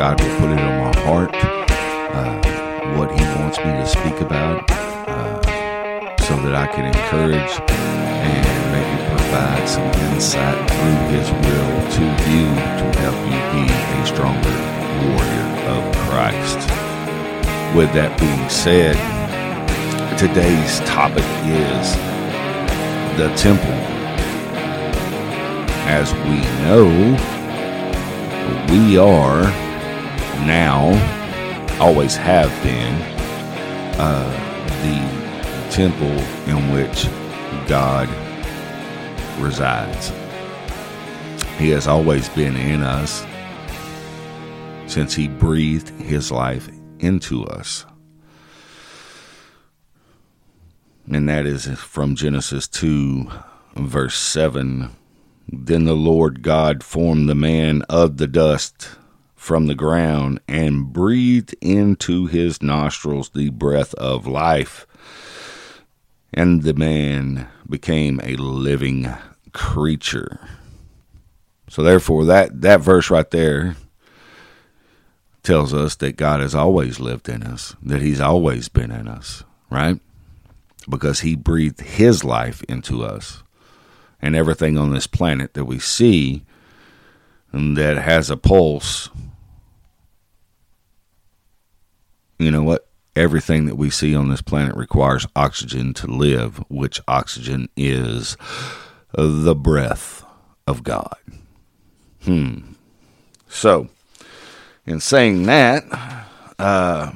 God will put it on my heart, uh, what He wants me to speak about, uh, so that I can encourage and maybe provide some insight through His will to you to help you be a stronger warrior of Christ. With that being said, today's topic is the temple. As we know, we are now, always have been, uh, the temple in which God resides. He has always been in us since He breathed His life into us. And that is from Genesis 2, verse 7 then the Lord God formed the man of the dust from the ground and breathed into his nostrils the breath of life. And the man became a living creature. So therefore that, that verse right there tells us that God has always lived in us, that he's always been in us, right? Because he breathed his life into us and everything on this planet that we see that has a pulse. You know what? Everything that we see on this planet requires oxygen to live, which oxygen is the breath of God. Hmm. So, in saying that, uh,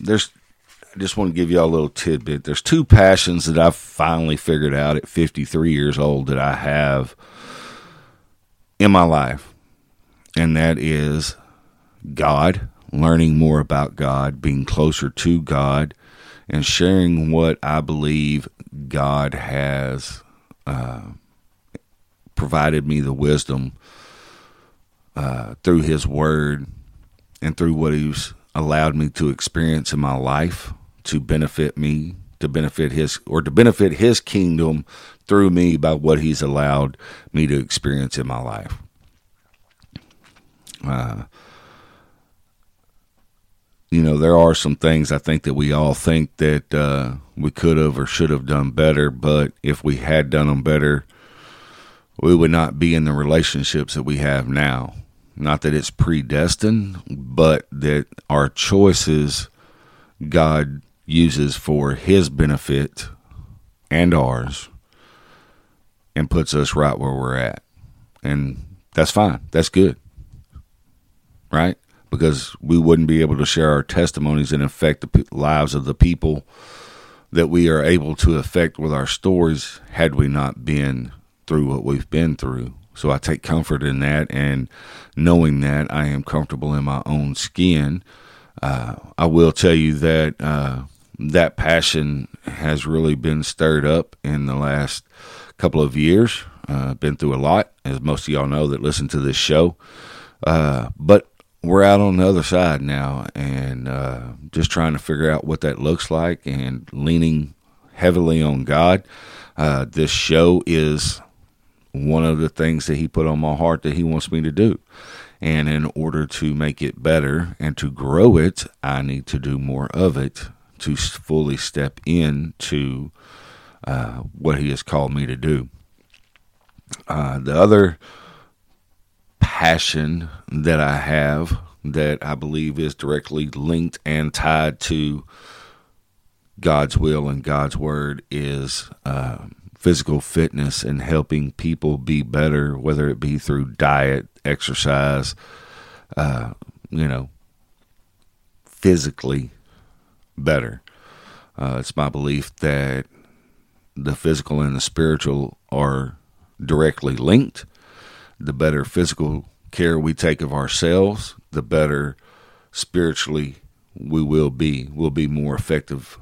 there's I just want to give you a little tidbit. There's two passions that I've finally figured out at 53 years old that I have in my life, and that is God, learning more about God, being closer to God, and sharing what I believe God has uh, provided me the wisdom uh, through His Word and through what He's allowed me to experience in my life to benefit me, to benefit his or to benefit his kingdom through me by what he's allowed me to experience in my life. Uh, you know, there are some things I think that we all think that uh, we could have or should have done better, but if we had done them better, we would not be in the relationships that we have now. Not that it's predestined, but that our choices, God uses for his benefit and ours and puts us right where we're at. And that's fine. That's good. Right? Because we wouldn't be able to share our testimonies and affect the lives of the people that we are able to affect with our stories had we not been through what we've been through. So I take comfort in that and knowing that I am comfortable in my own skin. Uh, I will tell you that uh, that passion has really been stirred up in the last couple of years. Uh, been through a lot, as most of y'all know that listen to this show. Uh, but we're out on the other side now and uh, just trying to figure out what that looks like and leaning heavily on God. Uh, this show is one of the things that He put on my heart that He wants me to do. And in order to make it better and to grow it, I need to do more of it to fully step into uh, what He has called me to do. Uh, the other passion that I have that I believe is directly linked and tied to God's will and God's word is uh, physical fitness and helping people be better, whether it be through diet, exercise, uh, you know, physically better. Uh, it's my belief that the physical and the spiritual are directly linked. The better physical care we take of ourselves, the better spiritually we will be. We'll be more effective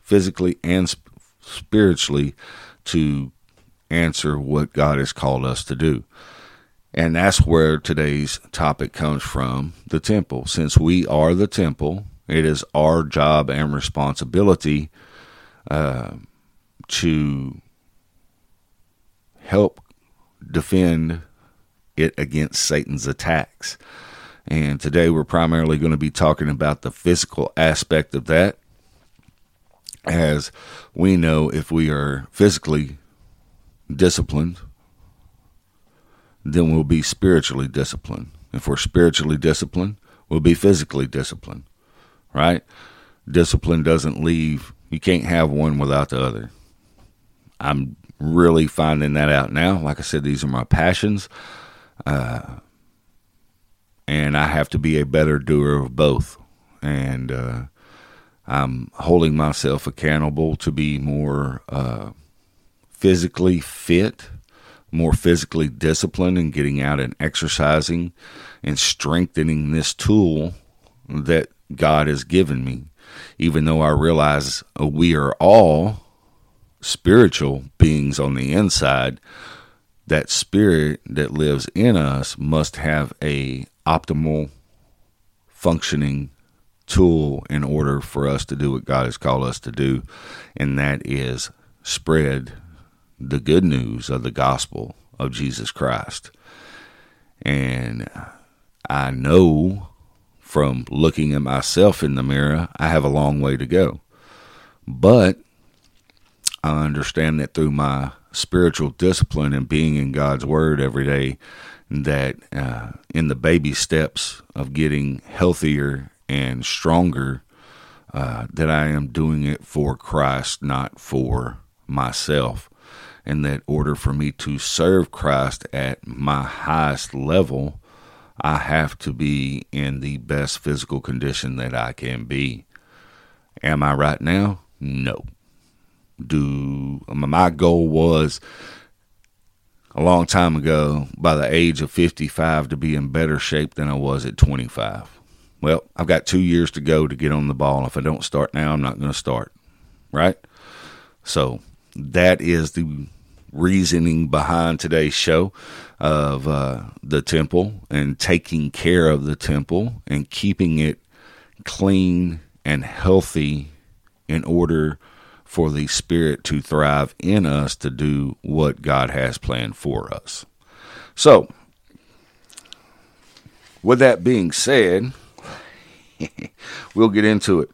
physically and sp- spiritually to answer what God has called us to do. And that's where today's topic comes from the temple. Since we are the temple, it is our job and responsibility uh, to help defend it against Satan's attacks. And today we're primarily going to be talking about the physical aspect of that. As we know, if we are physically disciplined, then we'll be spiritually disciplined. If we're spiritually disciplined, we'll be physically disciplined, right? Discipline doesn't leave, you can't have one without the other. I'm really finding that out now. Like I said, these are my passions. Uh, and I have to be a better doer of both. And uh, I'm holding myself accountable to be more uh, physically fit, more physically disciplined, and getting out and exercising and strengthening this tool that God has given me. Even though I realize we are all spiritual beings on the inside, that spirit that lives in us must have a optimal functioning tool in order for us to do what God has called us to do, and that is spread the good news of the gospel of Jesus Christ. And I know from looking at myself in the mirror, I have a long way to go. But I understand that through my spiritual discipline and being in God's Word every day, that uh, in the baby steps of getting healthier and stronger, uh, that I am doing it for Christ, not for myself. And that order for me to serve Christ at my highest level, I have to be in the best physical condition that I can be. Am I right now? No do my goal was a long time ago by the age of 55 to be in better shape than I was at 25. Well, I've got 2 years to go to get on the ball. If I don't start now, I'm not going to start. Right? So, that is the reasoning behind today's show of uh, the temple and taking care of the temple and keeping it clean and healthy in order for the Spirit to thrive in us to do what God has planned for us. So, with that being said, we'll get into it.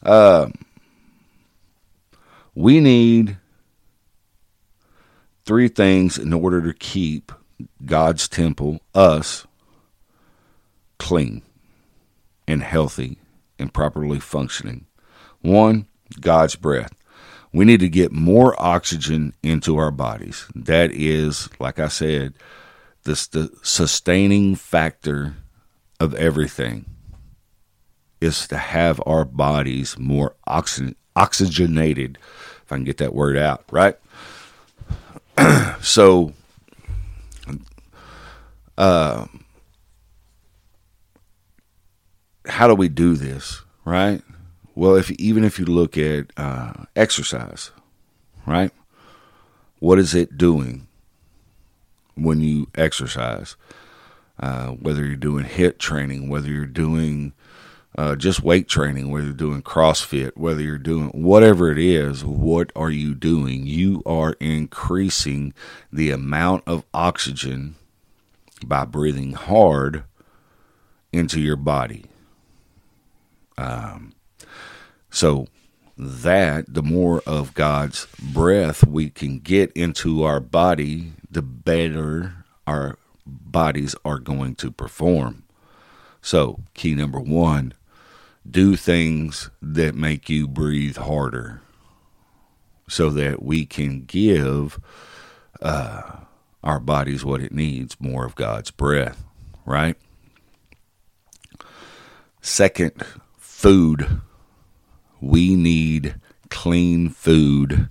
Uh, we need three things in order to keep God's temple, us, clean and healthy and properly functioning. One, God's breath. We need to get more oxygen into our bodies. That is, like I said, the sustaining factor of everything is to have our bodies more oxy- oxygenated, if I can get that word out, right? so, uh, how do we do this, right? Well, if even if you look at uh, exercise, right? What is it doing when you exercise? Uh, whether you're doing HIIT training, whether you're doing uh, just weight training, whether you're doing CrossFit, whether you're doing whatever it is, what are you doing? You are increasing the amount of oxygen by breathing hard into your body. Um, so that the more of God's breath we can get into our body, the better our bodies are going to perform. So, key number one do things that make you breathe harder so that we can give uh, our bodies what it needs more of God's breath, right? Second, food we need clean food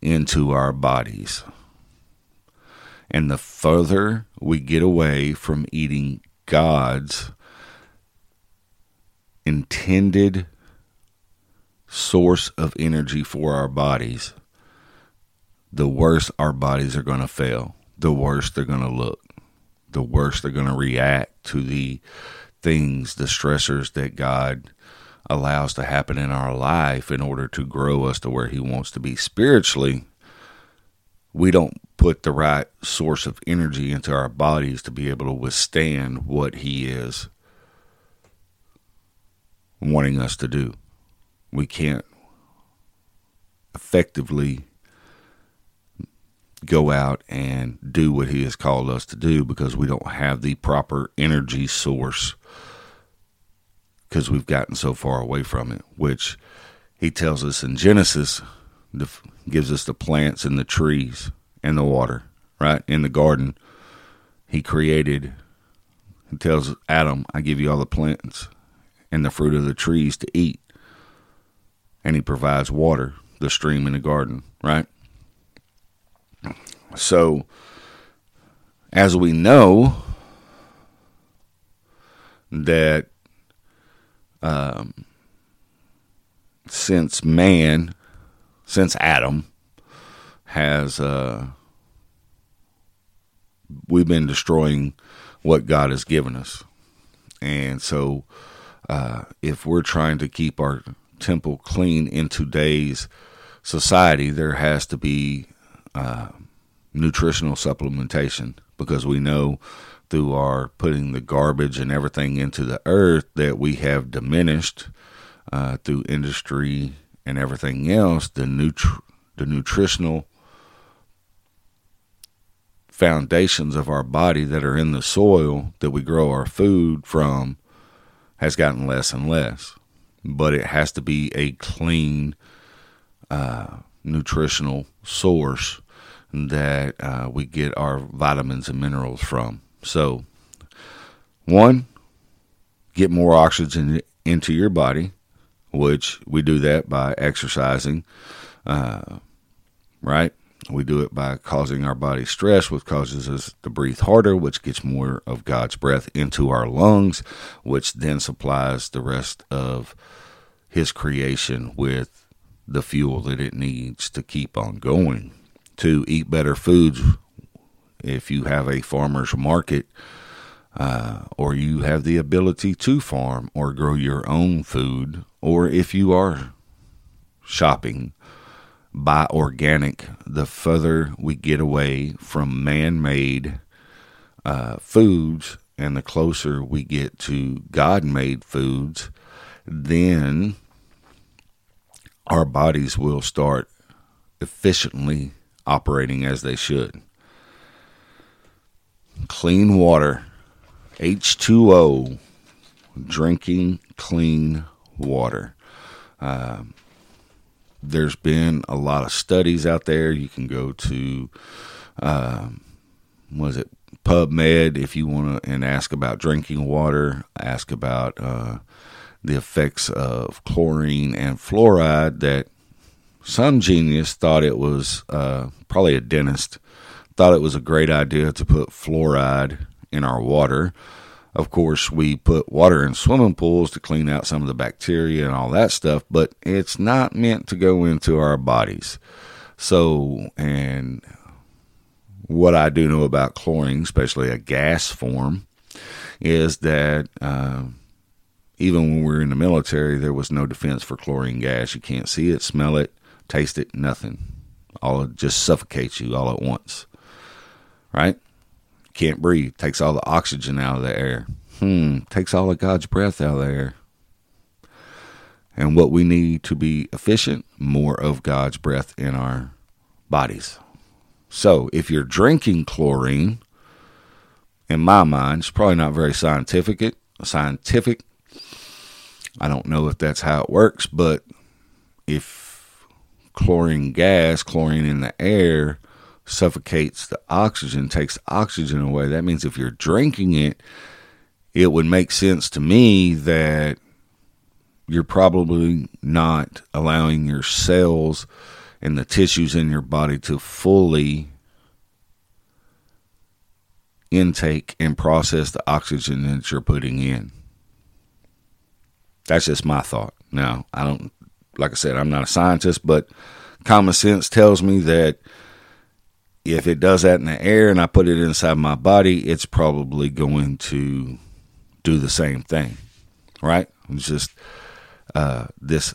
into our bodies. And the further we get away from eating God's intended source of energy for our bodies, the worse our bodies are going to fail, the worse they're going to look, the worse they're going to react to the things, the stressors that God allows to happen in our life in order to grow us to where He wants to be spiritually, we don't put the right source of energy into our bodies to be able to withstand what He is wanting us to do. We can't effectively go out and do what he has called us to do because we don't have the proper energy source because we've gotten so far away from it, which he tells us in Genesis gives us the plants and the trees and the water, right? In the garden, he created, he tells Adam, I give you all the plants and the fruit of the trees to eat. And he provides water, the stream in the garden, right? So, as we know, that um, since man, since Adam, has uh, we've been destroying what God has given us, and so uh, if we're trying to keep our temple clean in today's society, there has to be uh, nutritional supplementation because we know through our putting the garbage and everything into the earth that we have diminished uh, through industry and everything else the nutri- the nutritional foundations of our body that are in the soil that we grow our food from has gotten less and less but it has to be a clean uh, nutritional source that uh, we get our vitamins and minerals from. So, one, get more oxygen into your body, which we do that by exercising, uh, right? We do it by causing our body stress, which causes us to breathe harder, which gets more of God's breath into our lungs, which then supplies the rest of His creation with the fuel that it needs to keep on going to eat better foods if you have a farmer's market uh, or you have the ability to farm or grow your own food, or if you are shopping, buy organic. The further we get away from man made uh, foods and the closer we get to God made foods, then our bodies will start efficiently operating as they should. Clean water, H2O, drinking clean water. Uh, there's been a lot of studies out there. You can go to, uh, was it PubMed if you want to, and ask about drinking water, ask about uh, the effects of chlorine and fluoride that some genius thought it was uh, probably a dentist thought it was a great idea to put fluoride in our water. Of course, we put water in swimming pools to clean out some of the bacteria and all that stuff, but it's not meant to go into our bodies. So, and what I do know about chlorine, especially a gas form, is that uh, even when we were in the military, there was no defense for chlorine gas. You can't see it, smell it, taste it, nothing. All it just suffocates you all at once. Right? Can't breathe. Takes all the oxygen out of the air. Hmm. Takes all of God's breath out of the air. And what we need to be efficient, more of God's breath in our bodies. So if you're drinking chlorine, in my mind, it's probably not very scientific. Scientific. I don't know if that's how it works, but if chlorine gas, chlorine in the air, suffocates the oxygen, takes oxygen away. That means if you're drinking it, it would make sense to me that you're probably not allowing your cells and the tissues in your body to fully intake and process the oxygen that you're putting in. That's just my thought. Now, I don't like I said, I'm not a scientist, but common sense tells me that if it does that in the air and I put it inside my body, it's probably going to do the same thing, right? It's just uh, this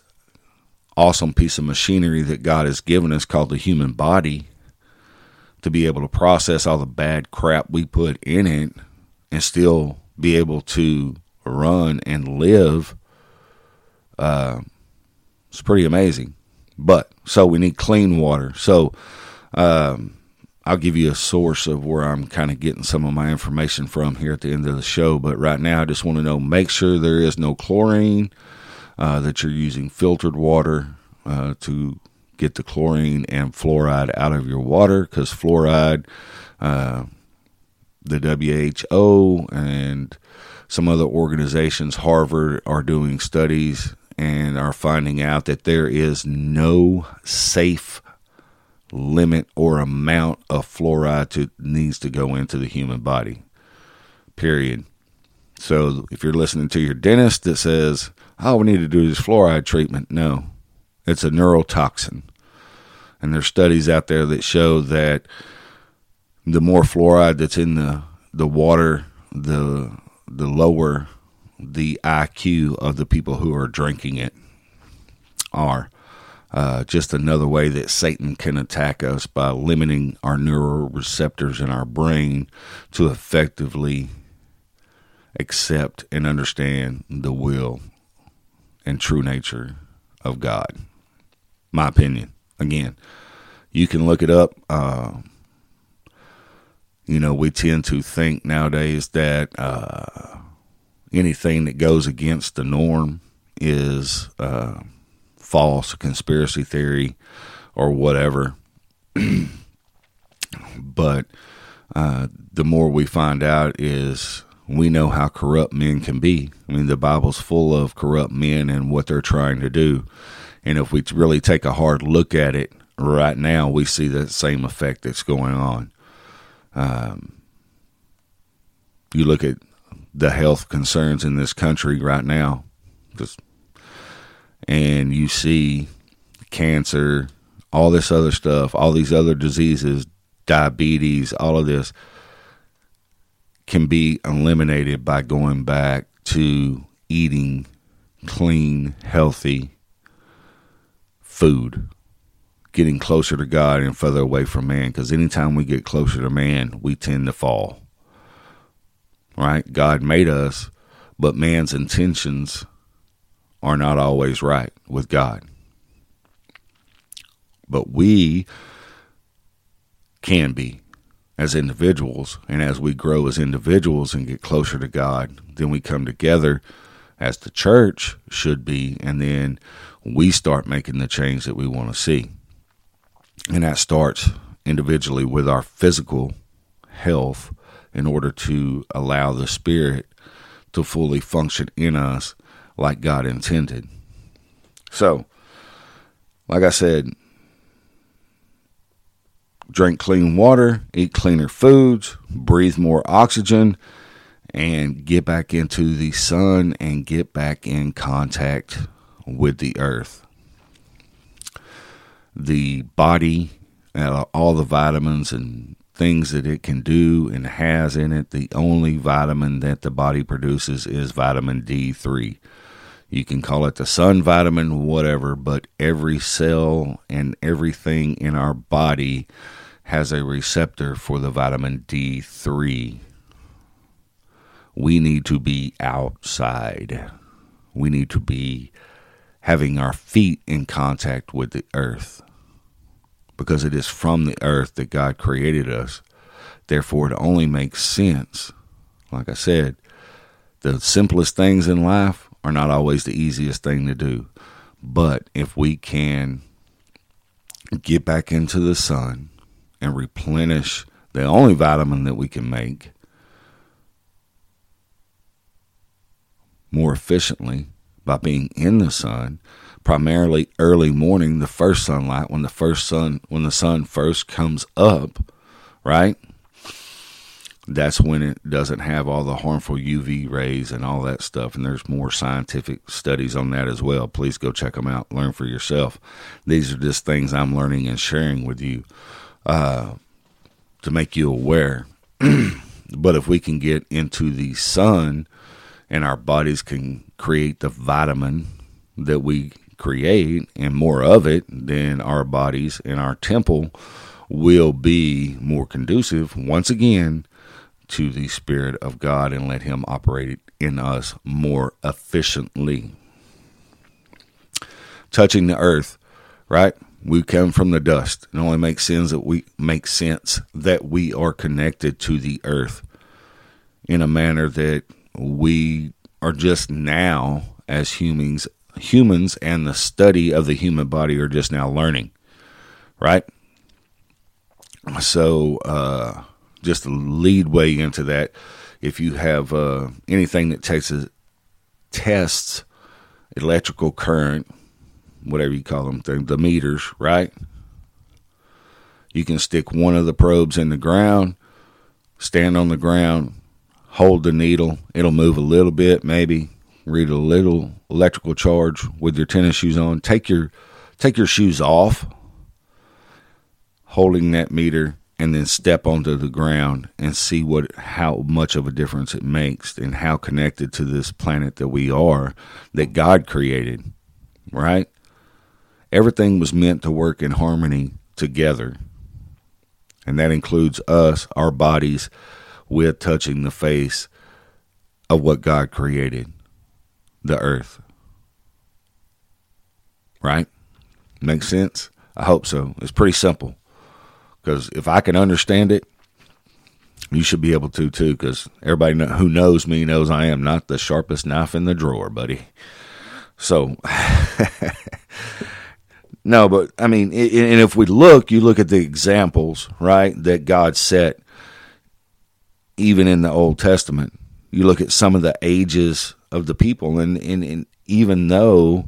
awesome piece of machinery that God has given us called the human body to be able to process all the bad crap we put in it and still be able to run and live Uh, it's pretty amazing. But so we need clean water. So um, I'll give you a source of where I'm kind of getting some of my information from here at the end of the show. But right now, I just want to know make sure there is no chlorine, uh, that you're using filtered water uh, to get the chlorine and fluoride out of your water because fluoride, uh, the WHO and some other organizations, Harvard, are doing studies and are finding out that there is no safe limit or amount of fluoride to needs to go into the human body. Period. So if you're listening to your dentist that says, "Oh, we need to do this fluoride treatment," no, it's a neurotoxin, and there's studies out there that show that the more fluoride that's in the the water, the the lower the IQ of the people who are drinking it are. Uh, just another way that Satan can attack us by limiting our neuroreceptors in our brain to effectively accept and understand the will and true nature of God. My opinion. Again, you can look it up. Uh, you know, we tend to think nowadays that uh, anything that goes against the norm is uh, false, a conspiracy theory, or whatever. but uh, the more we find out is we know how corrupt men can be. I mean, the Bible's full of corrupt men and what they're trying to do. And if we really take a hard look at it right now, we see that same effect that's going on. Um, you look at the health concerns in this country right now, just and you see cancer, all this other stuff, all these other diseases, diabetes, all of this can be eliminated by going back to eating clean, healthy food, getting closer to God and further away from man. Because anytime we get closer to man, we tend to fall. Right? God made us, but man's intentions are not always right with God. But we can be as individuals. And as we grow as individuals and get closer to God, then we come together as the church should be. And then we start making the change that we want to see. And that starts individually with our physical health in order to allow the spirit to fully function in us like God intended. So, like I said, drink clean water, eat cleaner foods, breathe more oxygen, and get back into the sun and get back in contact with the earth. The body, uh, all the vitamins and things that it can do and has in it, the only vitamin that the body produces is vitamin D3. You can call it the sun vitamin, whatever, but every cell and everything in our body has a receptor for the vitamin D3. We need to be outside. We need to be having our feet in contact with the earth because it is from the earth that God created us. Therefore, it only makes sense. Like I said, the simplest things in life are not always the easiest thing to do. But if we can get back into the sun and replenish the only vitamin that we can make more efficiently by being in the sun, primarily early morning, the first sunlight, when the first sun when the sun first comes up, right? That's when it doesn't have all the harmful UV rays and all that stuff. And there's more scientific studies on that as well. Please go check them out, learn for yourself. These are just things I'm learning and sharing with you uh, to make you aware. but if we can get into the sun and our bodies can create the vitamin that we create and more of it, then our bodies and our temple will be more conducive once again to the Spirit of God and let Him operate in us more efficiently. touching the earth, right? We come from the dust. It only makes sense that we make sense that we are connected to the earth in a manner that we are just now as humans humans and the study of the human body are just now learning right so uh, just a lead way into that if you have uh, anything that takes a, tests electrical current whatever you call them the, the meters right you can stick one of the probes in the ground stand on the ground hold the needle. It'll move a little bit, maybe read a little electrical charge with your tennis shoes on. Take your take your shoes off, holding that meter, and then step onto the ground and see what how much of a difference it makes and how connected to this planet that we are that God created. Right? Everything was meant to work in harmony together. And that includes us, our bodies, with touching the face of what God created the earth. Right? Makes sense? I hope so. It's pretty simple. Because if I can understand it, you should be able to too. Because everybody who knows me knows I am not the sharpest knife in the drawer, buddy. So, no, but I mean, and if we look, you look at the examples, right, that God set even in the Old Testament. You look at some of the ages of the people, and, and, and even though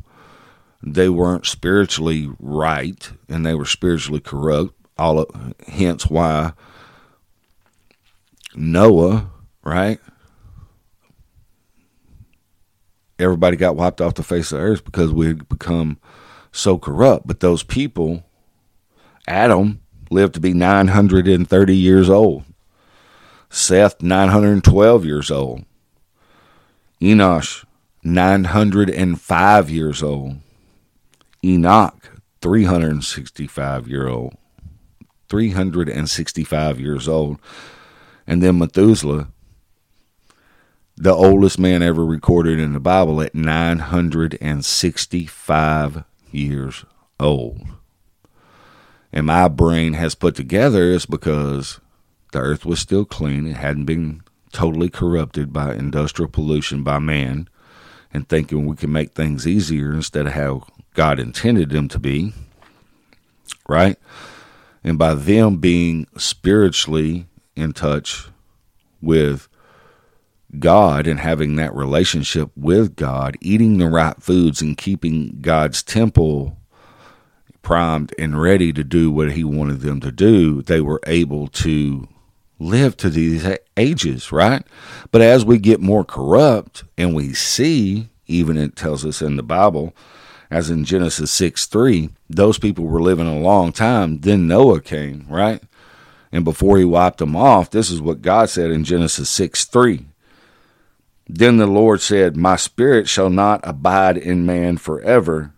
they weren't spiritually right and they were spiritually corrupt, all of, hence why Noah, right? Everybody got wiped off the face of the earth because we had become so corrupt. But those people, Adam lived to be 930 years old. Seth, 912 years old. Enosh, 905 years old. Enoch, 365 year old. 365 years old. And then Methuselah, the oldest man ever recorded in the Bible at 965 years old. And my brain has put together is because the earth was still clean. It hadn't been totally corrupted by industrial pollution by man and thinking we can make things easier instead of how God intended them to be. Right? And by them being spiritually in touch with God and having that relationship with God, eating the right foods and keeping God's temple primed and ready to do what He wanted them to do, they were able to live to these ages, right? But as we get more corrupt and we see, even it tells us in the Bible, as in Genesis 6 3, those people were living a long time. Then Noah came, right? And before he wiped them off, this is what God said in Genesis 6 3. Then the Lord said, My spirit shall not abide in man forever,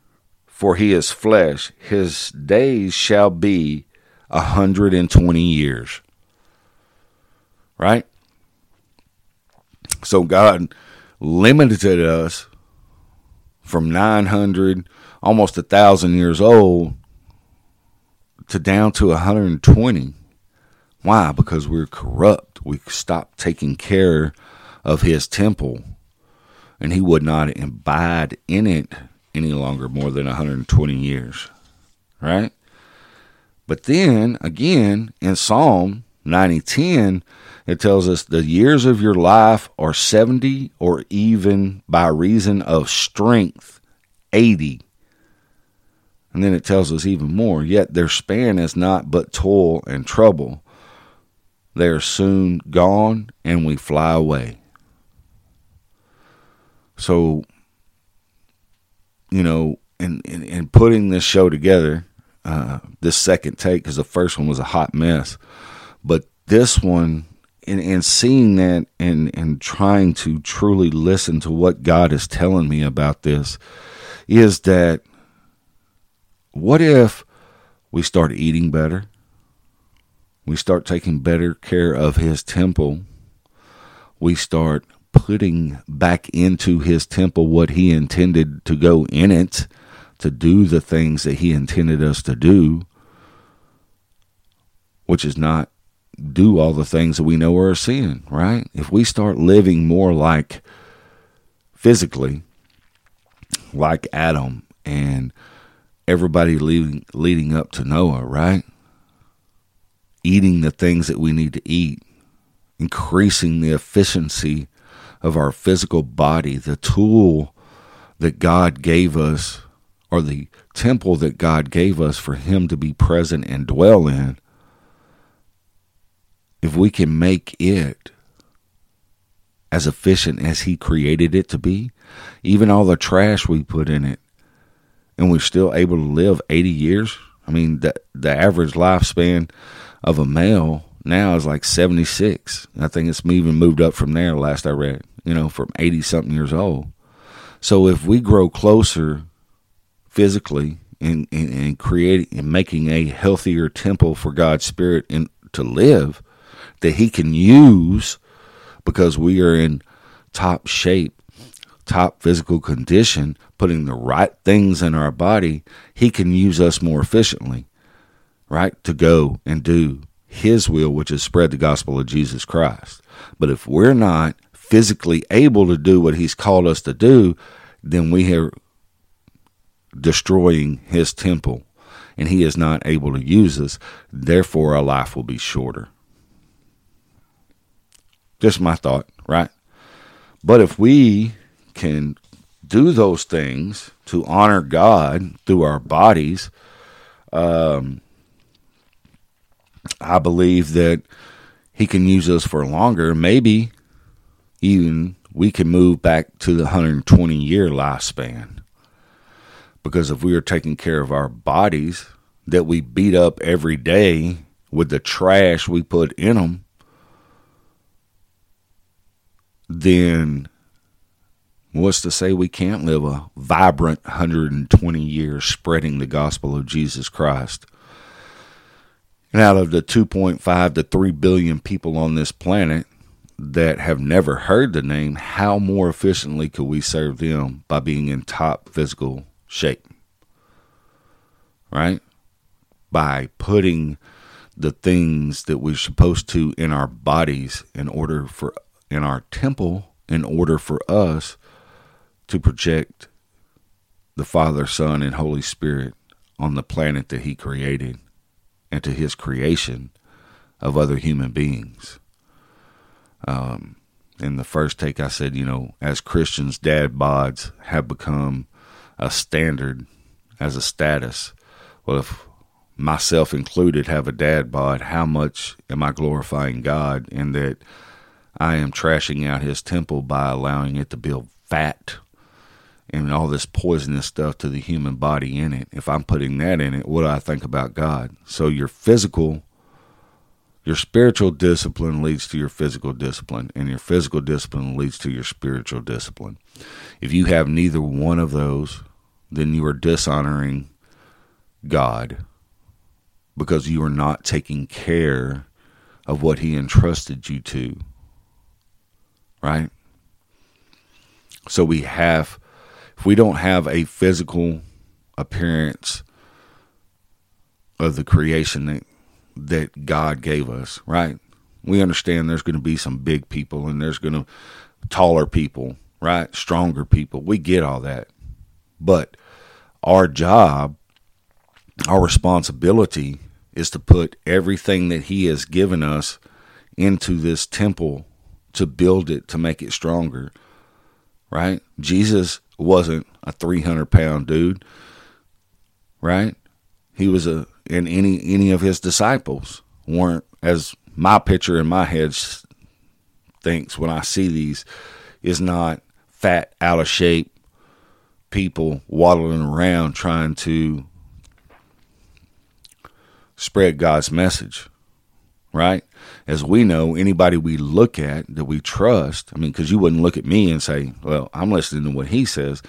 for he is flesh. His days shall be a hundred and twenty years right? So God limited us from 900, almost a thousand years old, to down to 120. Why? Because we're corrupt. We stopped taking care of His temple, and He would not abide in it any longer more than 120 years. Right? But then again, in Psalm 90:10, it tells us the years of your life are 70 or even by reason of strength 80. And then it tells us even more, yet their span is not but toil and trouble. They are soon gone and we fly away. So, you know, in, in, in putting this show together, uh, this second take, because the first one was a hot mess, but this one and, and seeing that and, and trying to truly listen to what God is telling me about this is that what if we start eating better? We start taking better care of His temple. We start putting back into His temple what He intended to go in it to do the things that He intended us to do, which is not do all the things that we know are sin, right? If we start living more like physically, like Adam and everybody leading, leading up to Noah, right? Eating the things that we need to eat, increasing the efficiency of our physical body, the tool that God gave us, or the temple that God gave us for Him to be present and dwell in, if we can make it as efficient as He created it to be, even all the trash we put in it, and we're still able to live 80 years. I mean, the, the average lifespan of a male now is like 76. I think it's even moved up from there last I read, you know, from 80 something years old. So if we grow closer physically and, and, and creating and making a healthier temple for God's spirit to live that he can use because we are in top shape, top physical condition, putting the right things in our body, he can use us more efficiently, right? To go and do his will, which is spread the gospel of Jesus Christ. But if we're not physically able to do what he's called us to do, then we are destroying his temple and he is not able to use us. Therefore, our life will be shorter. Just my thought, right? But if we can do those things to honor God through our bodies, um, I believe that He can use us for longer. Maybe even we can move back to the 120 year lifespan. Because if we are taking care of our bodies that we beat up every day with the trash we put in them, then what's to say we can't live a vibrant 120 years spreading the gospel of Jesus Christ? And out of the 2.5 to 3 billion people on this planet that have never heard the name, how more efficiently could we serve them by being in top physical shape? Right? By putting the things that we're supposed to in our bodies in order for in our temple in order for us to project the Father, Son, and Holy Spirit on the planet that He created and to His creation of other human beings. Um, in the first take, I said, you know, as Christians, dad bods have become a standard as a status. Well, if myself included have a dad bod, how much am I glorifying God in that I am trashing out his temple by allowing it to build fat and all this poisonous stuff to the human body in it. If I'm putting that in it, what do I think about God? So your physical, your spiritual discipline leads to your physical discipline, and your physical discipline leads to your spiritual discipline. If you have neither one of those, then you are dishonoring God because you are not taking care of what He entrusted you to. Right? So we have if we don't have a physical appearance of the creation that that God gave us, right? We understand there's going to be some big people and there's going to taller people, right? Stronger people. We get all that. But our job, our responsibility is to put everything that he has given us into this temple to build it to make it stronger. Right? Jesus wasn't a 300 pound dude, right? He was a, and any any of his disciples weren't as my picture in my head thinks when I see these is not fat, out of shape people waddling around trying to spread God's message, right? As we know, anybody we look at that we trust, I mean, because you wouldn't look at me and say, well, I'm listening to what he says.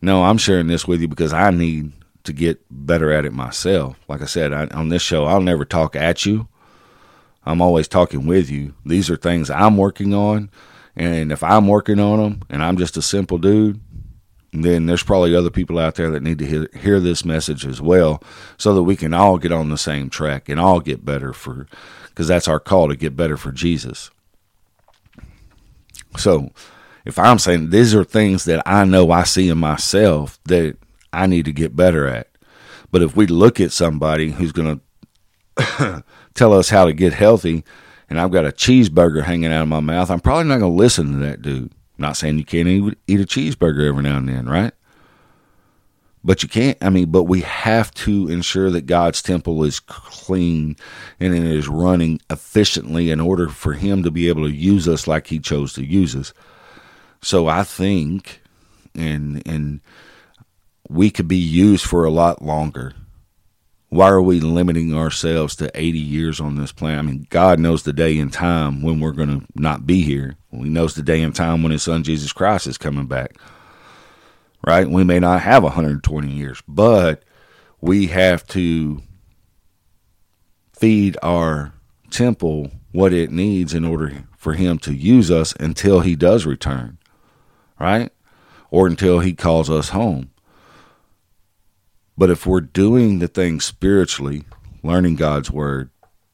No, I'm sharing this with you because I need to get better at it myself. Like I said, I, on this show, I'll never talk at you. I'm always talking with you. These are things I'm working on. And if I'm working on them and I'm just a simple dude, then there's probably other people out there that need to hear, hear this message as well so that we can all get on the same track and all get better for because that's our call to get better for Jesus. So, if I'm saying these are things that I know I see in myself that I need to get better at. But if we look at somebody who's going to tell us how to get healthy and I've got a cheeseburger hanging out of my mouth, I'm probably not going to listen to that dude. I'm not saying you can't eat a cheeseburger every now and then, right? But you can't, I mean, but we have to ensure that God's temple is clean and it is running efficiently in order for Him to be able to use us like He chose to use us. So I think, and, and, we could be used for a lot longer. Why are we limiting ourselves to 80 years on this planet? I mean, God knows the day and time when we're going to not be here. He knows the day and time when His Son Jesus Christ is coming back. Right? We may not have 120 years, but we have to feed our temple what it needs in order for Him to use us until He does return. Right? Or until He calls us home. But if we're doing the things spiritually, learning God's word,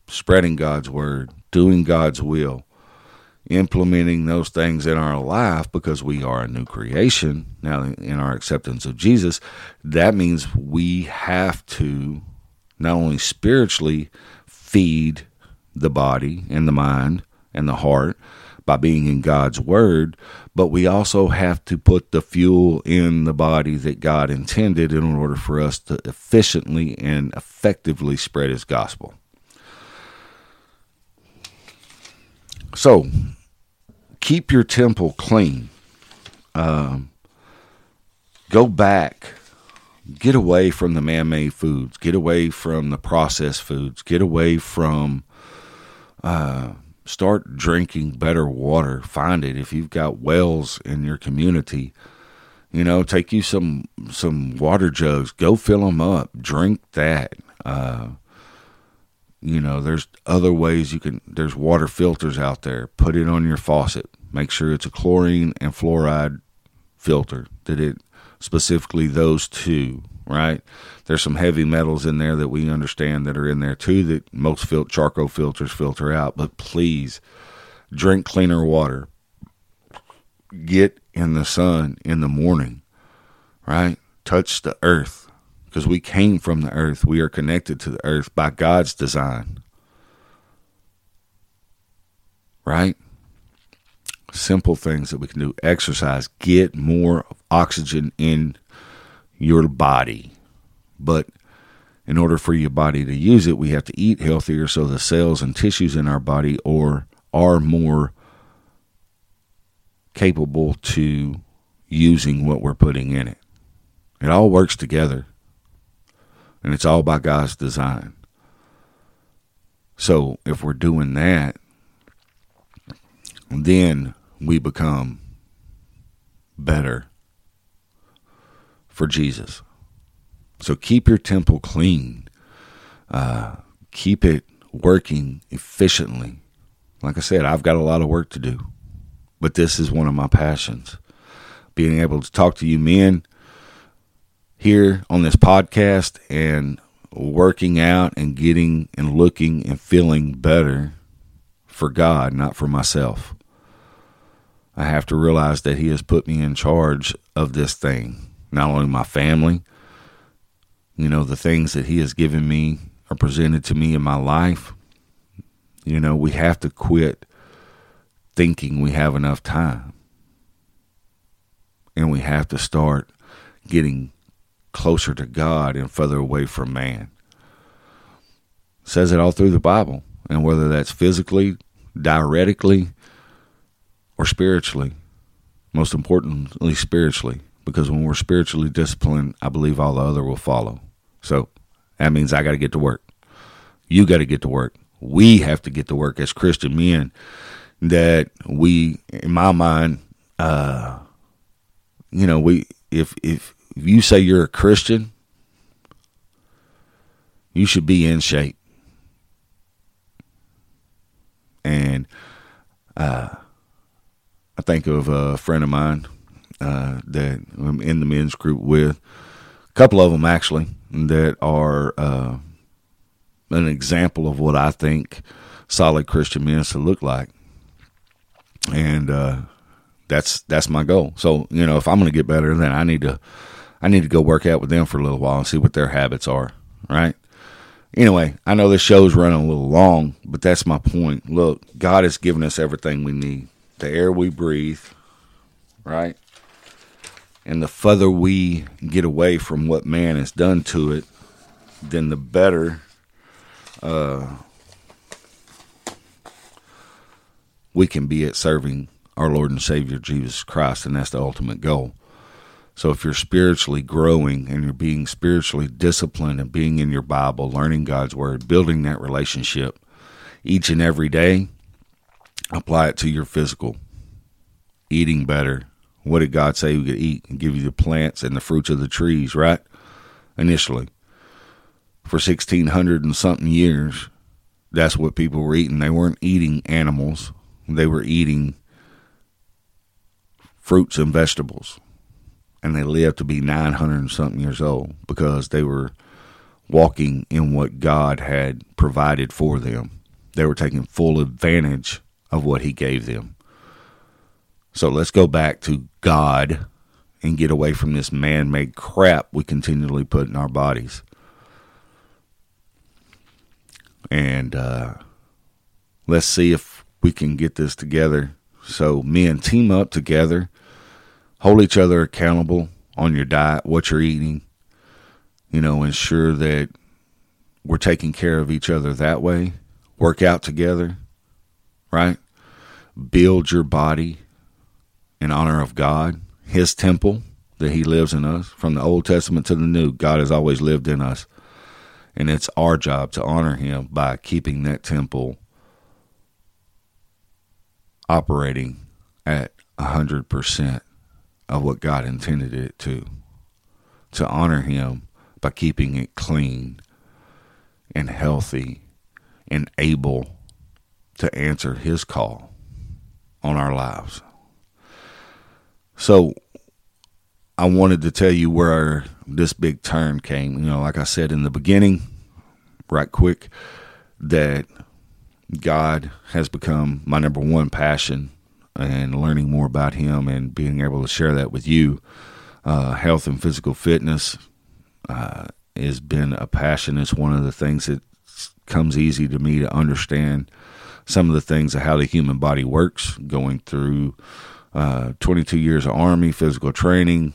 spreading God's word, doing God's will, implementing those things in our life because we are a new creation now in our acceptance of Jesus, that means we have to not only spiritually feed the body and the mind and the heart by being in God's word, but we also have to put the fuel in the body that God intended in order for us to efficiently and effectively spread His gospel. So, keep your temple clean. Um, go back. Get away from the man made foods. Get away from the processed foods. Get away from uh, start drinking better water. Find it if you've got wells in your community. You know, take you some some water jugs. Go fill them up. Drink that. Uh, you know, there's other ways you can. There's water filters out there. Put it on your faucet. Make sure it's a chlorine and fluoride filter. That it specifically those two right? There's some heavy metals in there that we understand that are in there too that most fil- charcoal filters filter out. But please drink cleaner water. Get in the sun in the morning, right? Touch the earth because we came from the earth. We are connected to the earth by God's design, right? Simple things that we can do. Exercise, get more oxygen in your body. But in order for your body to use it, we have to eat healthier so the cells and tissues in our body or are more capable to using what we're putting in it. It all works together. And it's all by God's design. So if we're doing that, then we become better for Jesus. So keep your temple clean. Uh, keep it working efficiently. Like I said, I've got a lot of work to do, but this is one of my passions. Being able to talk to you men here on this podcast and working out and getting and looking and feeling better for God, not for myself. I have to realize that He has put me in charge of this thing not only my family, you know, the things that He has given me are presented to me in my life. You know, we have to quit thinking we have enough time. And we have to start getting closer to God and further away from man. Says it all through the Bible. And whether that's physically, diuretically, or spiritually, most importantly, spiritually because when we're spiritually disciplined, I believe all the other will follow. So that means I got to get to work. You got to get to work. We have to get to work as Christian men. That we, in my mind, uh, you know, we if if you say you're a Christian, you should be in shape. And uh, I think of a friend of mine uh, that I'm in the men's group with. A couple of them actually that are uh, an example of what I think solid Christian men should look like, and uh, that's that's my goal. So you know, if I'm going to get better, then I need to I need to go work out with them for a little while and see what their habits are. Right. Anyway, I know this show's running a little long, but that's my point. Look, God has given us everything we need. The air we breathe, right? And the further we get away from what man has done to it, then the better uh, we can be at serving our Lord and Savior Jesus Christ, and that's the ultimate goal. So if you're spiritually growing and you're being spiritually disciplined and being in your Bible, learning God's Word, building that relationship each and every day, apply it to your physical. Eating better. What did God say we could eat and give you the plants and the fruits of the trees, right? Initially. For 1600 and something years, that's what people were eating. They weren't eating animals, they were eating fruits and vegetables and they lived to be 900 and something years old because they were walking in what God had provided for them. They were taking full advantage of what He gave them. So let's go back to God and get away from this man made crap we continually put in our bodies. And uh, let's see if we can get this together. So, men team up together hold each other accountable on your diet, what you're eating, you know, ensure that we're taking care of each other that way. Work out together, right? Build your body in honor of God, His temple that He lives in us. From the Old Testament to the New, God has always lived in us. And it's our job to honor Him by keeping that temple operating at 100% of what God intended it to. To honor Him by keeping it clean and healthy and able to answer His call on our lives. So, I wanted to tell you where this big turn came. You know, like I said in the beginning, right quick, that God has become my number one passion and learning more about him and being able to share that with you. Uh, health and physical fitness uh, has been a passion. It's one of the things that comes easy to me to understand some of the things of how the human body works. Going through uh, 22 years of Army physical training,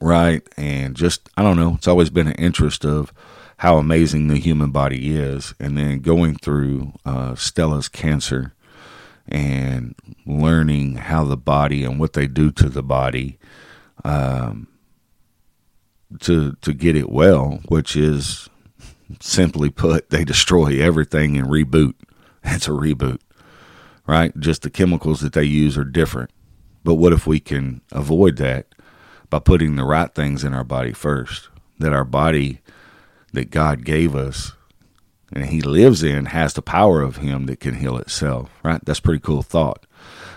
right, and just I don't know. It's always been an interest of how amazing the human body is, and then going through uh, Stella's cancer and learning how the body and what they do to the body um, to to get it well, which is simply put, they destroy everything and reboot. It's a reboot, right? Just the chemicals that they use are different. But what if we can avoid that by putting the right things in our body first? That our body that God gave us and he lives in has the power of him that can heal itself, right? That's pretty cool thought.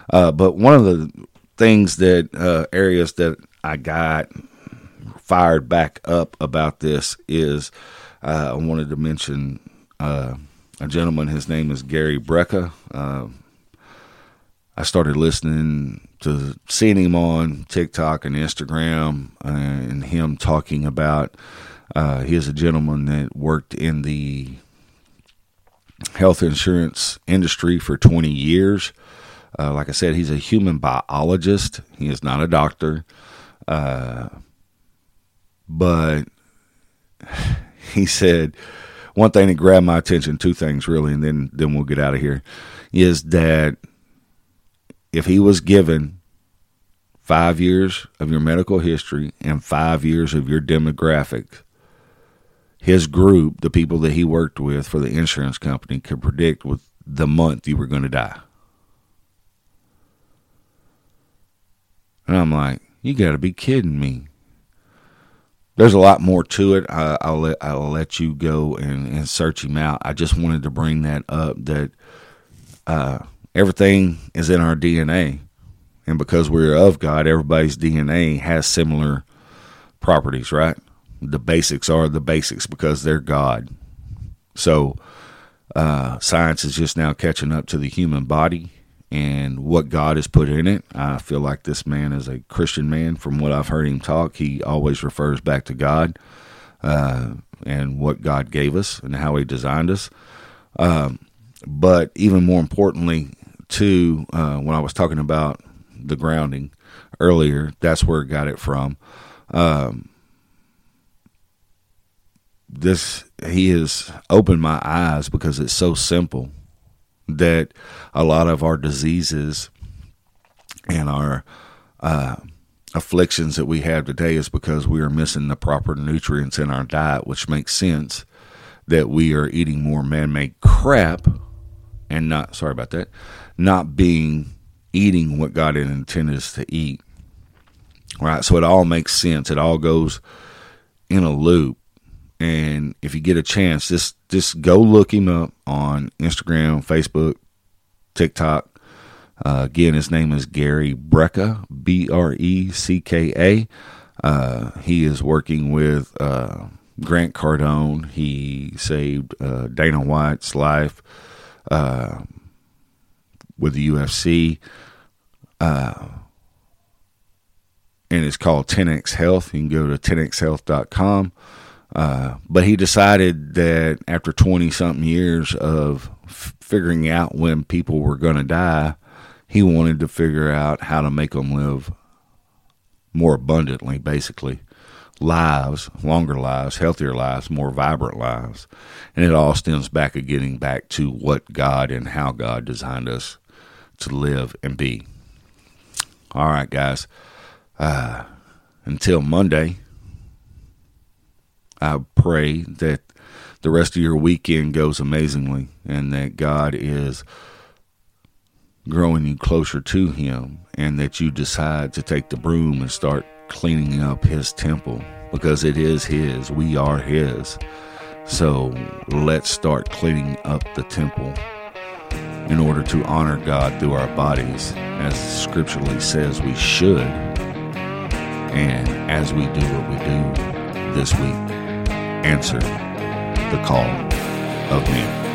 Uh, but one of the things that uh, areas that I got fired back up about this is uh, I wanted to mention uh, a gentleman. His name is Gary Brecka. Uh, I started listening to seeing him on TikTok and Instagram, and him talking about. Uh, he is a gentleman that worked in the health insurance industry for 20 years. Uh, like I said, he's a human biologist. He is not a doctor. Uh, but he said one thing that grabbed my attention, two things really, and then, then we'll get out of here, is that if he was given five years of your medical history and five years of your demographics, his group, the people that he worked with for the insurance company, could predict with the month you were going to die. And I'm like, you got to be kidding me. There's a lot more to it. I, will let I'll let you go and, and search him out. I just wanted to bring that up that uh, everything is in our DNA, And because we're of God, everybody's DNA has similar properties, right? The basics are the basics because they're God. So uh, science is just now catching up to the human body and what God has put in it. I feel like this man is a Christian man. From what I've heard him talk, he always refers back to God uh, and what God gave us and how He designed us. Um, but even more importantly, too, uh, when I was talking about the grounding earlier, that's where I got it from. Um, this he has opened my eyes because it's so simple that a lot of our diseases and our uh, afflictions that we have today is because we are missing the proper nutrients in our diet, which makes sense that we are eating more man made crap and not, sorry about that, not being eating what God intended us to eat. Right? So it all makes sense. It all goes in a loop. And if you get a chance, just just go look him up on Instagram, Facebook, TikTok, uh, again, his name is Gary Brecka, B R E C K A. Uh, he is working with uh, Grant Cardone. He saved uh, Dana White's life uh, with the UFC. Uh, and it's called 10x Health. You can go to 10xhealth.com. Uh, but he decided that after 20 something years of f- figuring out when people were going to die, he wanted to figure out how to make them live more abundantly, basically. Lives, longer lives, healthier lives, more vibrant lives. And it all stems back to getting back to what God and how God designed us to live and be. All right, guys. Uh, until Monday, I pray that the rest of your weekend goes amazingly and that God is growing you closer to Him, and that you decide to take the broom and start cleaning up His temple because it is His. We are His. So let's start cleaning up the temple in order to honor God through our bodies, as scripturally says we should. And as we do what we do this week, answer the call of men.